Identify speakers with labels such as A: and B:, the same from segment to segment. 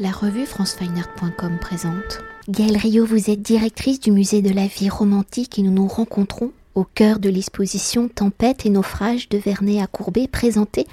A: La revue francefineart.com présente. Gaëlle Rio, vous êtes directrice du musée de la vie romantique et nous nous rencontrons au cœur de l'exposition Tempête et naufrage de Vernet à Courbet présentée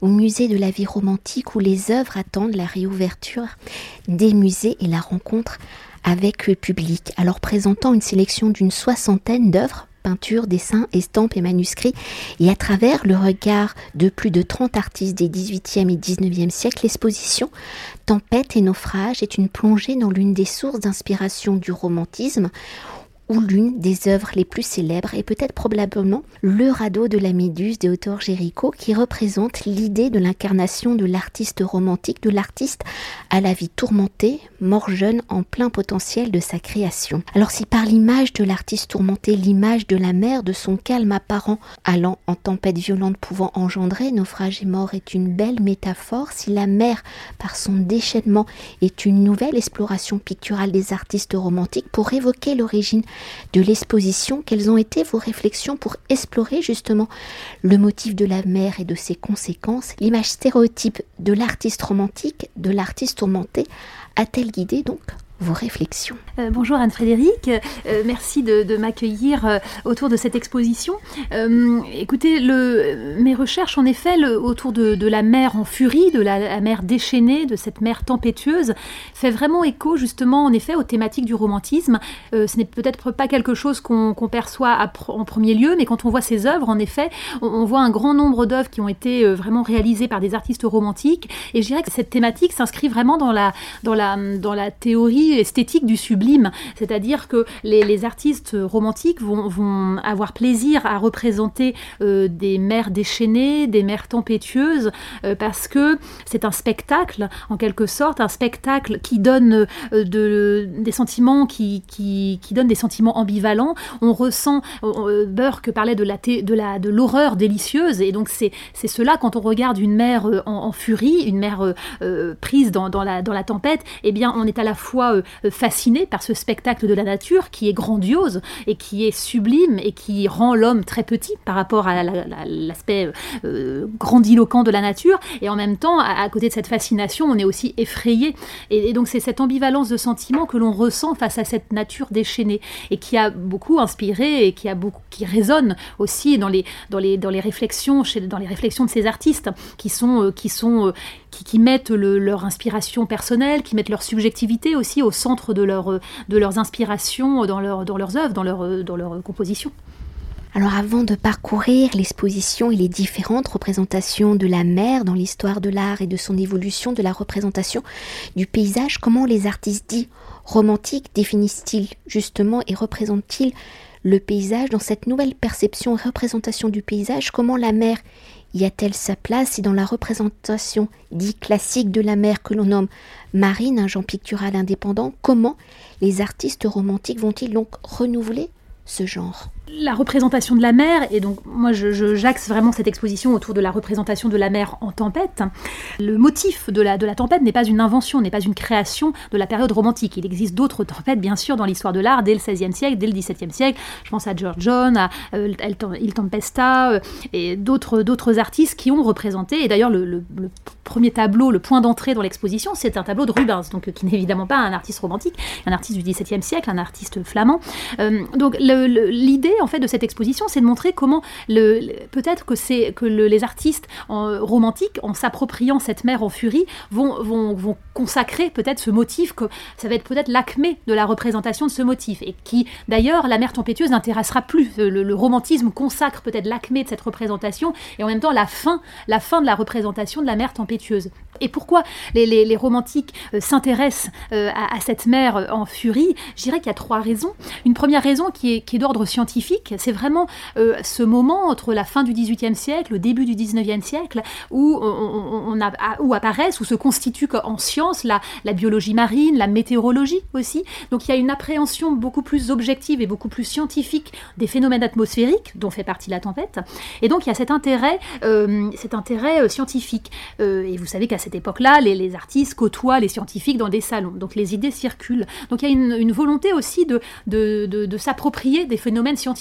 A: au musée de la vie romantique où les œuvres attendent la réouverture des musées et la rencontre avec le public. Alors présentant une sélection d'une soixantaine d'œuvres peintures, dessins, estampes et manuscrits, et à travers le regard de plus de 30 artistes des 18e et 19e siècles, l'exposition Tempête et naufrage est une plongée dans l'une des sources d'inspiration du romantisme ou l'une des œuvres les plus célèbres est peut-être probablement le radeau de la Méduse de Autor Géricault qui représente l'idée de l'incarnation de l'artiste romantique, de l'artiste à la vie tourmentée, mort jeune en plein potentiel de sa création. Alors si par l'image de l'artiste tourmenté, l'image de la mer, de son calme apparent allant en tempête violente pouvant engendrer naufrage et mort est une belle métaphore, si la mer par son déchaînement est une nouvelle exploration picturale des artistes romantiques pour évoquer l'origine de l'exposition, quelles ont été vos réflexions pour explorer justement le motif de la mer et de ses conséquences, l'image stéréotype de l'artiste romantique, de l'artiste tourmenté, a-t-elle guidé donc vos réflexions.
B: Euh, bonjour Anne-Frédéric, euh, merci de, m'accueillir euh, autour de cette exposition. écoutez, mes recherches en effet autour de, la mer en furie, de la, mer déchaînée, de cette mer tempétueuse, fait vraiment écho justement en effet aux thématiques du romantisme. ce n'est peut-être pas quelque chose qu'on perçoit en premier lieu, mais quand on voit ces œuvres, en effet, on, voit un grand nombre d'œuvres qui ont été vraiment réalisées par des artistes romantiques. Et je dirais que cette thématique s'inscrit vraiment dans la théorie esthétique du sublime, c'est-à-dire que les, artistes romantiques vont, avoir plaisir à représenter euh, des mers déchaînées, des mers tempétueuses, euh, parce que c'est un spectacle, en quelque sorte, un spectacle qui donne euh, de, des sentiments qui, qui, des sentiments ambivalents. On ressent, Burke parlait de la de de l'horreur délicieuse, et donc c'est c'est cela quand on regarde une mer en, furie, une mer prise dans, dans, la dans la tempête, eh bien on est à la fois euh, fasciné par ce spectacle de la nature qui est grandiose et qui est sublime et qui rend l'homme très petit par rapport à l'aspect euh, grandiloquent de la nature. Et en même temps, à, côté de cette fascination, on est aussi effrayé. Et, donc c'est cette ambivalence de sentiments que l'on ressent face à cette nature déchaînée et qui a beaucoup inspiré et qui a beaucoup qui résonne aussi dans les dans les dans les réflexions chez, dans les réflexions de ces artistes qui sont euh, qui sont qui, mettent leur inspiration personnelle, qui mettent leur subjectivité aussi au centre de, leur, de leurs inspirations dans, leur, dans leurs œuvres, dans leur, dans leur composition.
A: Alors avant de parcourir l'exposition et les différentes représentations de la mer dans l'histoire de l'art et de son évolution, de la représentation du paysage, comment les artistes dits romantiques définissent-ils justement et représentent-ils le paysage dans cette nouvelle perception et représentation du paysage? Comment la mer y a-t-elle sa place et dans la représentation dit classique de la mer que l'on nomme marine, un genre pictural indépendant, comment les artistes romantiques vont-ils donc renouveler ce genre?
B: La représentation de la mer, et donc moi j'axe vraiment cette exposition autour de la représentation de la mer en tempête. Le motif de la, de la tempête n'est pas une invention, n'est pas une création de la période romantique. Il existe d'autres tempêtes, bien sûr, dans l'histoire de l'art, dès le XVIe siècle, dès le XVIIe siècle. Je pense à George John, à euh, Il Tempesta, euh, et d'autres, artistes qui ont représenté. Et d'ailleurs, le, premier tableau, le point d'entrée dans l'exposition, c'est un tableau de Rubens, donc qui n'est évidemment pas un artiste romantique, un artiste du XVIIe siècle, un artiste flamand. Euh, donc l'idée en fait de cette exposition, c'est de montrer comment peut-être que c'est que les artistes romantiques, en s'appropriant cette mer en furie, vont, vont, vont consacrer peut-être ce motif que ça va être peut-être l'acmé de la représentation de ce motif et qui d'ailleurs la mer tempétueuse n'intéressera plus. Le, romantisme consacre peut-être l'acmé de cette représentation et en même temps la fin, la fin de la représentation de la mer tempétueuse. Et pourquoi les, romantiques euh, s'intéressent euh, à, cette mer en furie? Je dirais qu'il y a trois raisons. Une première raison qui est, qui est d'ordre scientifique c'est vraiment euh, ce moment entre la fin du XVIIIe siècle, le début du XIXe siècle, où, on, apparaissent, où se constitue en science la, biologie marine, la météorologie aussi. Donc il y a une appréhension beaucoup plus objective et beaucoup plus scientifique des phénomènes atmosphériques, dont fait partie la tempête. Et donc il y a cet intérêt, euh, cet intérêt euh, scientifique. et vous savez qu'à cette époque-là, les, artistes côtoient les scientifiques dans des salons. Donc les idées circulent. Donc il y a une, volonté aussi de s'approprier des phénomènes scientifiques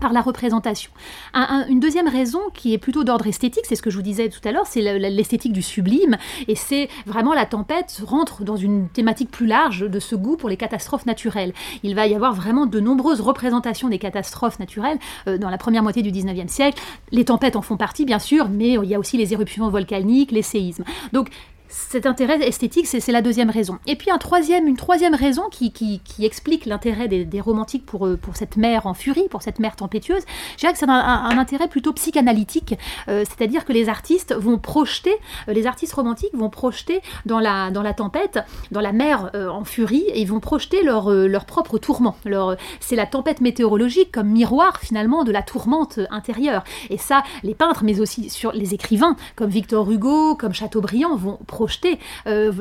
B: par la représentation. une deuxième raison qui est plutôt d'ordre esthétique, c'est ce que je vous disais tout à l'heure, c'est l'esthétique du sublime, et c'est vraiment la tempête rentre dans une thématique plus large de ce goût pour les catastrophes naturelles. Il va y avoir vraiment de nombreuses représentations des catastrophes naturelles euh, dans la première moitié du 19e siècle. Les tempêtes en font partie, bien sûr, mais il y a aussi les éruptions volcaniques, les séismes. Donc cet intérêt esthétique, c'est la deuxième raison. Et puis un troisième, une troisième raison qui, explique l'intérêt des, romantiques pour, euh, cette mer en furie, pour cette mer tempétueuse, je dirais que c'est un, intérêt plutôt psychanalytique, euh, c'est-à-dire que les artistes vont projeter, euh, les artistes romantiques vont projeter dans la, dans la tempête, dans la mer en furie, et ils vont projeter leur, leur propre tourment. C'est la tempête météorologique comme miroir finalement de la tourmente intérieure. Et ça, les peintres, mais aussi sur les écrivains comme Victor Hugo, comme Chateaubriand, vont projeter euh,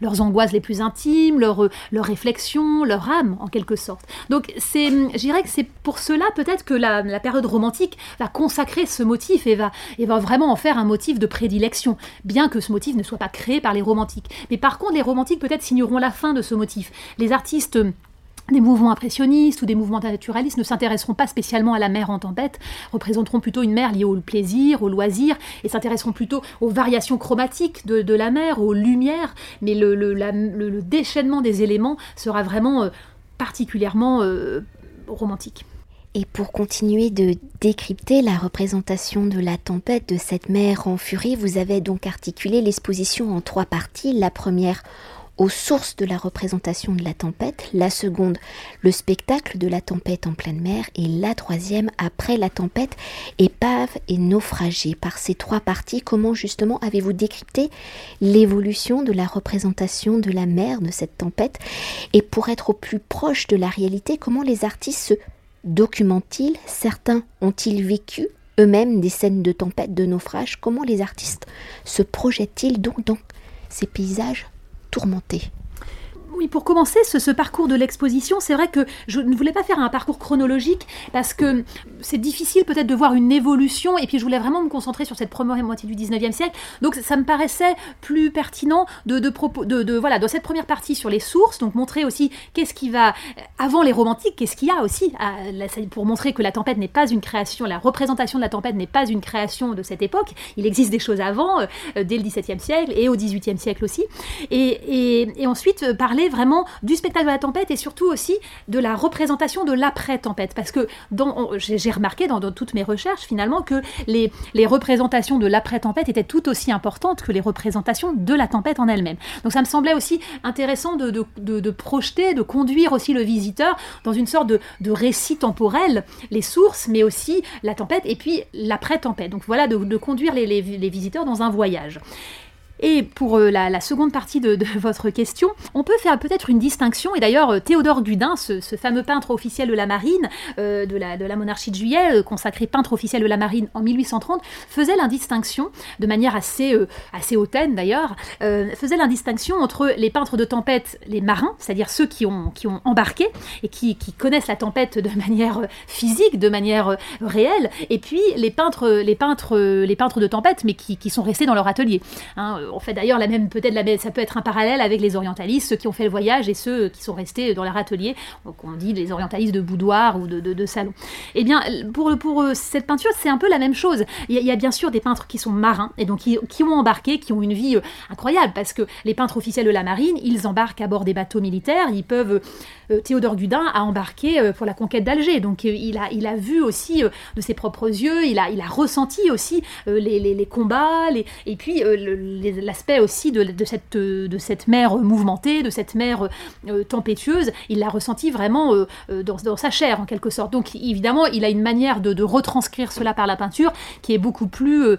B: leurs angoisses les plus intimes, leurs réflexions, leur âme en quelque sorte. Donc c'est, je dirais que c'est pour cela peut-être que la, période romantique va consacrer ce motif et va, et va vraiment en faire un motif de prédilection, bien que ce motif ne soit pas créé par les romantiques. Mais par contre, les romantiques peut-être signeront la fin de ce motif. Les artistes des mouvements impressionnistes ou des mouvements naturalistes ne s'intéresseront pas spécialement à la mer en tempête, représenteront plutôt une mer liée au plaisir, au loisir, et s'intéresseront plutôt aux variations chromatiques de, la mer, aux lumières, mais le, déchaînement des éléments sera vraiment euh, particulièrement euh, romantique.
A: Et pour continuer de décrypter la représentation de la tempête de cette mer en furie, vous avez donc articulé l'exposition en trois parties. La première aux sources de la représentation de la tempête, la seconde, le spectacle de la tempête en pleine mer, et la troisième, après la tempête, épave et naufragé. Par ces trois parties, comment justement avez-vous décrypté l'évolution de la représentation de la mer, de cette tempête, et pour être au plus proche de la réalité, comment les artistes se documentent-ils? Certains ont-ils vécu eux-mêmes des scènes de tempête, de naufrage? Comment les artistes se projettent-ils donc dans ces paysages tourmenté.
B: Pour commencer, ce, parcours de l'exposition, c'est vrai que je ne voulais pas faire un parcours chronologique parce que c'est difficile peut-être de voir une évolution et puis je voulais vraiment me concentrer sur cette première moitié du 19e siècle. Donc ça me paraissait plus pertinent de, de, de, voilà, dans cette première partie sur les sources, donc montrer aussi qu'est-ce qui va, avant les romantiques, qu'est-ce qu'il y a aussi pour montrer que la tempête n'est pas une création, la représentation de la tempête n'est pas une création de cette époque. Il existe des choses avant, euh, dès le 17e siècle et au 18e siècle aussi. Et, et, ensuite, parler vraiment du spectacle de la tempête et surtout aussi de la représentation de l'après-tempête. Parce que j'ai remarqué dans, toutes mes recherches finalement que les, représentations de l'après-tempête étaient tout aussi importantes que les représentations de la tempête en elle-même. Donc ça me semblait aussi intéressant de, projeter, de conduire aussi le visiteur dans une sorte de, récit temporel, les sources, mais aussi la tempête et puis l'après-tempête. Donc voilà, de, conduire les visiteurs dans un voyage. Et pour euh, la, seconde partie de, votre question, on peut faire peut-être une distinction, et d'ailleurs euh, Théodore Gudin, ce, fameux peintre officiel de la marine, euh, de, la, la, monarchie de juillet, consacré peintre officiel de la marine en 1830, faisait l'indistinction, de manière assez, assez hautaine d'ailleurs, faisait l'indistinction entre les peintres de tempête, les marins, c'est-à-dire ceux qui ont, qui ont embarqué et qui, qui, connaissent la tempête de manière physique, de manière réelle, et puis les peintres, les peintres, les peintres de tempête, mais qui, qui sont restés dans leur atelier. Hein, on fait d'ailleurs la même, peut-être la même, ça peut être un parallèle avec les orientalistes, ceux qui ont fait le voyage et ceux qui sont restés dans leur atelier. Donc on dit les orientalistes de boudoir ou de, de, salon. Eh bien, pour, pour euh, cette peinture, c'est un peu la même chose. Il y, a, bien sûr des peintres qui sont marins et donc qui, ont embarqué, qui ont une vie euh, incroyable parce que les peintres officiels de la marine, ils embarquent à bord des bateaux militaires, ils peuvent. Euh, Théodore Gudin a embarqué pour la conquête d'Alger, donc il a, il a vu aussi de ses propres yeux, il a, il a ressenti aussi les, les, combats, les, et puis les, l'aspect aussi de, cette, mer mouvementée, de cette mer euh, tempétueuse, il l'a ressenti vraiment euh, euh, dans, sa chair en quelque sorte. Donc évidemment, il a une manière de, retranscrire cela par la peinture qui est beaucoup plus,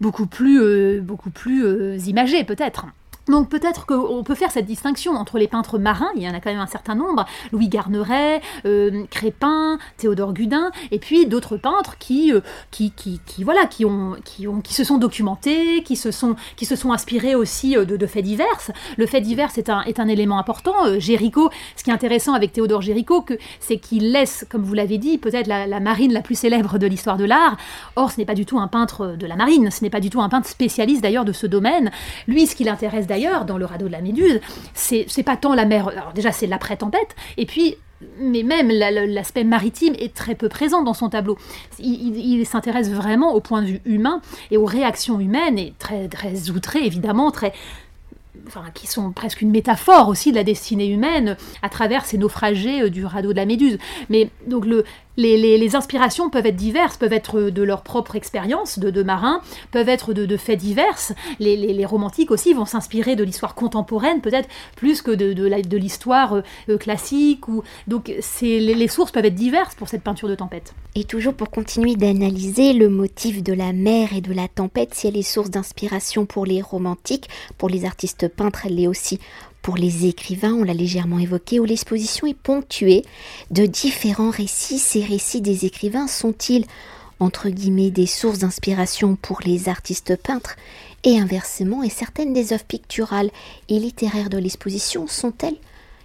B: beaucoup plus, beaucoup plus imagée peut-être. Donc peut-être qu'on peut faire cette distinction entre les peintres marins, il y en a quand même un certain nombre, Louis Garneret, euh, Crépin, Théodore Gudin, et puis d'autres peintres qui, euh, qui, qui, qui, voilà, qui, ont, qui, ont, qui se sont documentés, qui se sont, qui se sont inspirés aussi euh, de, faits divers. Le fait divers est un, est un élément important. Géricault, ce qui est intéressant avec Théodore Géricault, c'est qu'il laisse, comme vous l'avez dit, peut-être la, la, marine la plus célèbre de l'histoire de l'art. Or, ce n'est pas du tout un peintre de la marine, ce n'est pas du tout un peintre spécialiste d'ailleurs de ce domaine. Lui, ce qui l'intéresse d'ailleurs dans le radeau de la Méduse, c'est pas tant la mer. Alors déjà, c'est l'après-tempête, et puis mais même l'aspect maritime est très peu présent dans son tableau. Il, s'intéresse vraiment au point de vue humain et aux réactions humaines, et très, très outré, évidemment, très, Enfin, qui sont presque une métaphore aussi de la destinée humaine à travers ces naufragés euh, du radeau de la Méduse. Mais donc le, les, inspirations peuvent être diverses, peuvent être de leur propre expérience de, de marins, peuvent être de, faits divers. Les, romantiques aussi vont s'inspirer de l'histoire contemporaine, peut-être plus que de, l'histoire euh, euh, classique. Donc les, sources peuvent être diverses pour cette peinture de tempête.
A: Et toujours pour continuer d'analyser le motif de la mer et de la tempête, si elle est source d'inspiration pour les romantiques, pour les artistes peintres, elle l'est aussi pour les écrivains, on l'a légèrement évoqué, où l'exposition est ponctuée de différents récits. Ces récits des écrivains sont-ils, entre guillemets, des sources d'inspiration pour les artistes peintres Et inversement, et certaines des œuvres picturales et littéraires de l'exposition sont-elles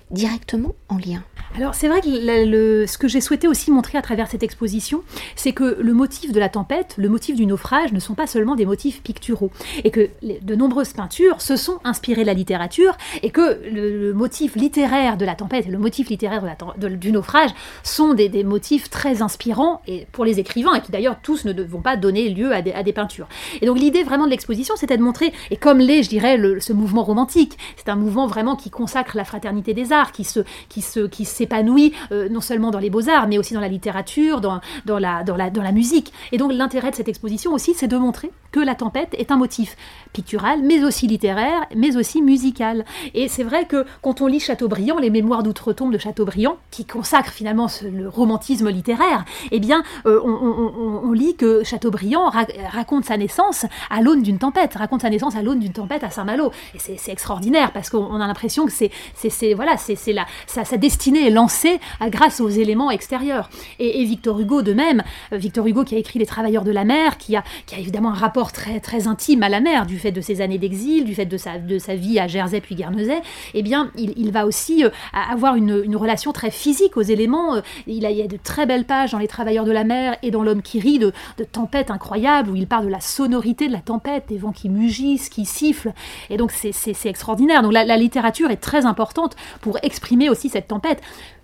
A: directement en lien?
B: Alors c'est vrai que ce que j'ai souhaité aussi montrer à travers cette exposition, c'est que le motif de la tempête, le motif du naufrage ne sont pas seulement des motifs picturaux, et que de nombreuses peintures se sont inspirées de la littérature, et que le, motif littéraire de la tempête et le motif littéraire de la, du naufrage sont des, des, motifs très inspirants et pour les écrivains, et qui d'ailleurs tous ne vont pas donner lieu à des, à des peintures. Et donc l'idée vraiment de l'exposition, c'était de montrer, et comme l'est, je dirais, ce mouvement romantique, c'est un mouvement vraiment qui consacre la fraternité des arts, qui se, qui se, qui s'épanouit euh, non seulement dans les beaux-arts, mais aussi dans la littérature, dans, la, dans la musique. Et donc l'intérêt de cette exposition aussi, c'est de montrer que la tempête est un motif pictural, mais aussi littéraire, mais aussi musical. Et c'est vrai que quand on lit Chateaubriand, les mémoires d'outre-tombe de Chateaubriand, qui consacrent finalement le romantisme littéraire, eh bien, euh, on, lit que Chateaubriand raconte sa naissance à l'aune d'une tempête, raconte sa naissance à l'aune d'une tempête à Saint-Malo. Et c'est extraordinaire parce qu'on a l'impression que c'est voilà, sa, destinée est lancée grâce aux éléments extérieurs. Et, Victor Hugo de même, euh, Victor Hugo qui a écrit Les Travailleurs de la mer, qui a évidemment un rapport très, très intime à la mer, du fait de ses années d'exil, du fait de sa, de sa vie à Jersey puis Guernesey, eh bien, il, va aussi euh, avoir une, une, relation très physique aux éléments. Euh, il, a, il y a de très belles pages dans Les Travailleurs de la mer et dans L'homme qui rit de, de tempêtes incroyables, où il parle de la sonorité de la tempête, des vents qui mugissent, qui sifflent. Et donc, c'est extraordinaire. Donc, la, la littérature est très importante pour exprimer aussi cette tempête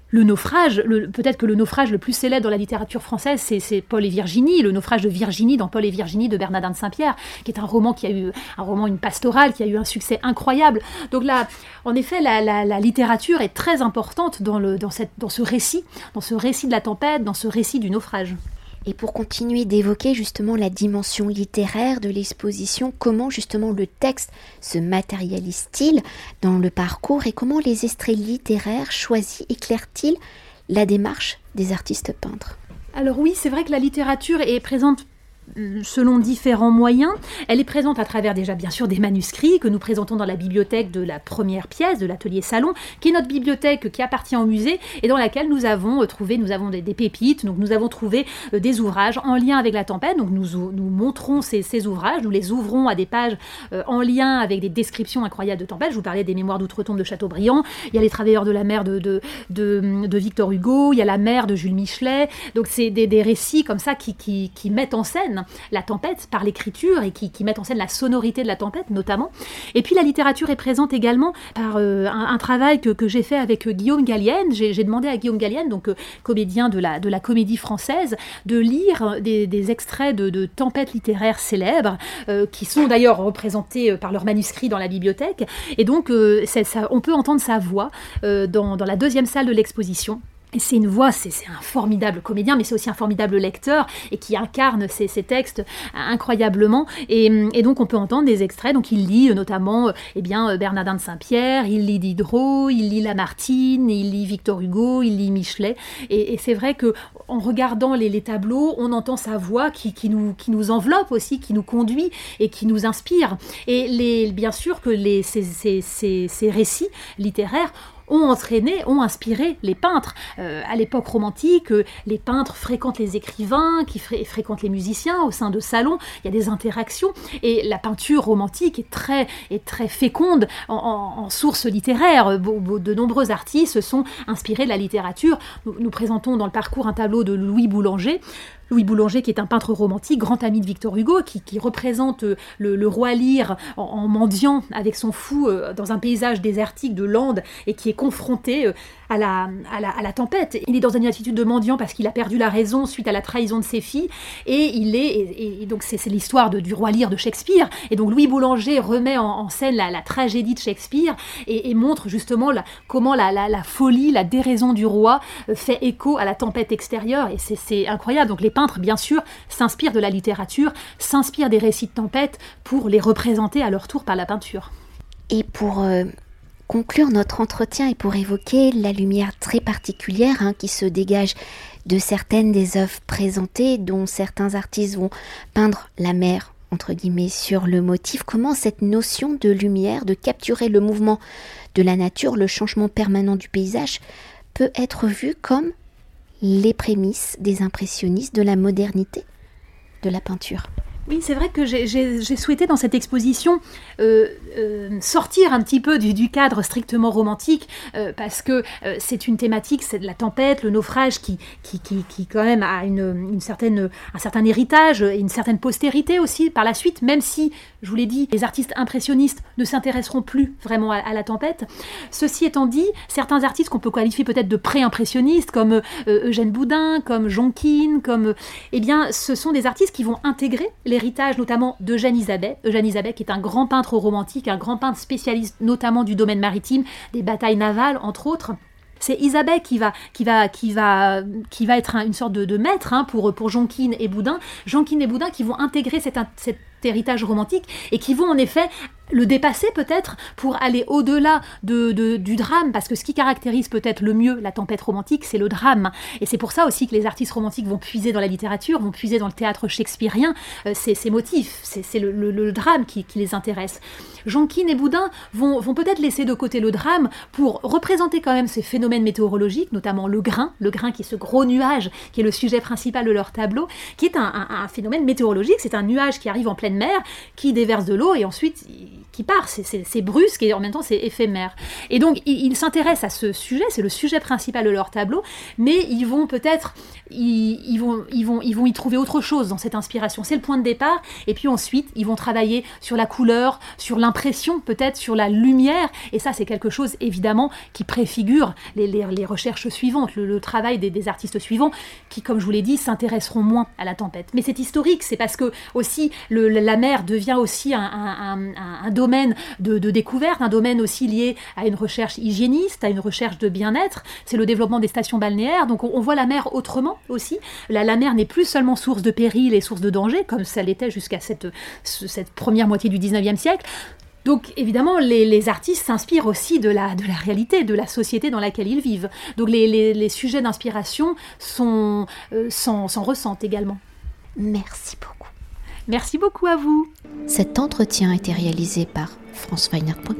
B: le naufrage, peut-être que le naufrage le plus célèbre dans la littérature française, c'est Paul et Virginie, le naufrage de Virginie dans Paul et Virginie de Bernardin de Saint-Pierre, qui est un roman qui a eu un roman, une pastorale, qui a eu un succès incroyable. Donc là, en effet, la, littérature est très importante dans, le, dans, cette, dans ce récit, dans ce récit de la tempête, dans ce récit du naufrage.
A: Et pour continuer d'évoquer justement la dimension littéraire de l'exposition, comment justement le texte se matérialise-t-il dans le parcours et comment les extraits littéraires choisis éclairent-ils la démarche des artistes peintres?
B: Alors oui, c'est vrai que la littérature est présente selon différents moyens. Elle est présente à travers déjà bien sûr des manuscrits que nous présentons dans la bibliothèque de la première pièce de l'atelier salon, qui est notre bibliothèque qui appartient au musée et dans laquelle nous avons euh, trouvé, nous avons des, pépites, donc nous avons trouvé euh, des ouvrages en lien avec la tempête. Donc nous, nous montrons ces, ouvrages, nous les ouvrons à des pages euh, en lien avec des descriptions incroyables de tempête. Je vous parlais des mémoires d'outre-tombe de Chateaubriand, il y a les travailleurs de la mer de, Victor Hugo, il y a la mer de Jules Michelet. Donc c'est des, récits comme ça qui mettent en scène la tempête par l'écriture et qui, mettent en scène la sonorité de la tempête notamment. Et puis la littérature est présente également par euh, un, travail que, j'ai fait avec euh, Guillaume Gallienne. J'ai demandé à Guillaume Gallienne, donc euh, comédien de la comédie française, de lire des, extraits de, tempêtes littéraires célèbres qui sont d'ailleurs représentés par leurs manuscrits dans la bibliothèque. Et donc on peut entendre sa voix dans la deuxième salle de l'exposition c'est une voix, c'est un formidable comédien, mais c'est aussi un formidable lecteur et qui incarne ces, textes incroyablement. Et, donc on peut entendre des extraits. Donc il lit notamment eh bien, Bernardin de Saint-Pierre, il lit Diderot, il lit Lamartine, il lit Victor Hugo, il lit Michelet. Et, c'est vrai que en regardant les, tableaux, on entend sa voix qui, nous, enveloppe aussi, qui nous conduit et qui nous inspire. Et les, bien sûr que les, ces récits littéraires ont entraîné, ont inspiré les peintres. Euh, à l'époque romantique, euh, les peintres fréquentent les écrivains, qui fréquentent les musiciens au sein de salons. Il y a des interactions et la peinture romantique est très, est très féconde en, sources littéraires. De nombreux artistes sont inspirés de la littérature. Nous, nous présentons dans le parcours un tableau de Louis Boulanger Louis Boulanger, qui est un peintre romantique, grand ami de Victor Hugo, qui, représente euh, le, roi Lear en, mendiant avec son fou euh, dans un paysage désertique de Landes et qui est confronté euh, à la, tempête. Il est dans une attitude de mendiant parce qu'il a perdu la raison suite à la trahison de ses filles et il est et, donc c'est l'histoire du roi Lear de Shakespeare et donc Louis Boulanger remet en, scène la, tragédie de Shakespeare et, montre justement comment la, la, folie, la déraison du roi fait écho à la tempête extérieure et c'est incroyable. Donc les peintres, bien sûr, s'inspirent de la littérature, s'inspirent des récits de tempête pour les représenter à leur tour par la peinture.
A: Et pour euh, conclure notre entretien et pour évoquer la lumière très particulière hein, qui se dégage de certaines des œuvres présentées, dont certains artistes vont peindre la mer, entre guillemets, sur le motif, comment cette notion de lumière, de capturer le mouvement de la nature, le changement permanent du paysage, peut être vue comme les prémices des impressionnistes, de la modernité de la peinture.
B: Oui, c'est vrai que j'ai souhaité dans cette exposition euh, euh, sortir un petit peu du, cadre strictement romantique, euh, parce que c'est une thématique, c'est de la tempête, le naufrage, qui, qui, qui, quand même a une, une, certaine, un certain héritage et une certaine postérité aussi par la suite, même si, je vous l'ai dit, les artistes impressionnistes ne s'intéresseront plus vraiment à, la tempête. Ceci étant dit, certains artistes qu'on peut qualifier peut-être de pré-impressionnistes, comme Eugène Boudin, comme Jonquin, comme... eh bien, ce sont des artistes qui vont intégrer les l'héritage notamment d'Eugène Isabet. Eugène Isabet qui est un grand peintre romantique, un grand peintre spécialiste notamment du domaine maritime, des batailles navales entre autres. C'est Isabelle qui va, qui va, qui va, qui va être une sorte de, maître hein, pour, pour Jonquin et Boudin. Jonquin et Boudin qui vont intégrer cet héritage romantique et qui vont en effet le dépasser peut-être pour aller au-delà de, du drame, parce que ce qui caractérise peut-être le mieux la tempête romantique, c'est le drame. Et c'est pour ça aussi que les artistes romantiques vont puiser dans la littérature, vont puiser dans le théâtre shakespearien euh, ces, motifs, c'est le, drame qui, les intéresse. Jeanquin et Boudin vont, vont peut-être laisser de côté le drame pour représenter quand même ces phénomènes météorologiques, notamment le grain, le grain qui est ce gros nuage, qui est le sujet principal de leur tableau, qui est un, un phénomène météorologique, c'est un nuage qui arrive en pleine mer, qui déverse de l'eau et ensuite qui part, c'est brusque et en même temps c'est éphémère. Et donc ils s'intéressent à ce sujet, c'est le sujet principal de leur tableau, mais ils vont peut-être, ils, vont, ils, vont, ils vont y trouver autre chose dans cette inspiration. C'est le point de départ, et puis ensuite ils vont travailler sur la couleur, sur l'impression, peut-être sur la lumière, et ça c'est quelque chose évidemment qui préfigure les, les, recherches suivantes, le, travail des, artistes suivants, qui comme je vous l'ai dit s'intéresseront moins à la tempête. Mais c'est historique, c'est parce que aussi le, la mer devient aussi un, domaine de, découverte, un domaine aussi lié à une recherche hygiéniste, à une recherche de bien-être. C'est le développement des stations balnéaires. Donc on, voit la mer autrement aussi. La, mer n'est plus seulement source de péril et source de danger, comme ça l'était jusqu'à cette, première moitié du 19e siècle. Donc évidemment, les, artistes s'inspirent aussi de la, réalité, de la société dans laquelle ils vivent. Donc les, sujets d'inspiration s'en euh, ressentent également.
A: Merci beaucoup.
B: Merci beaucoup à vous.
A: Cet entretien a été réalisé par franceweiner.com.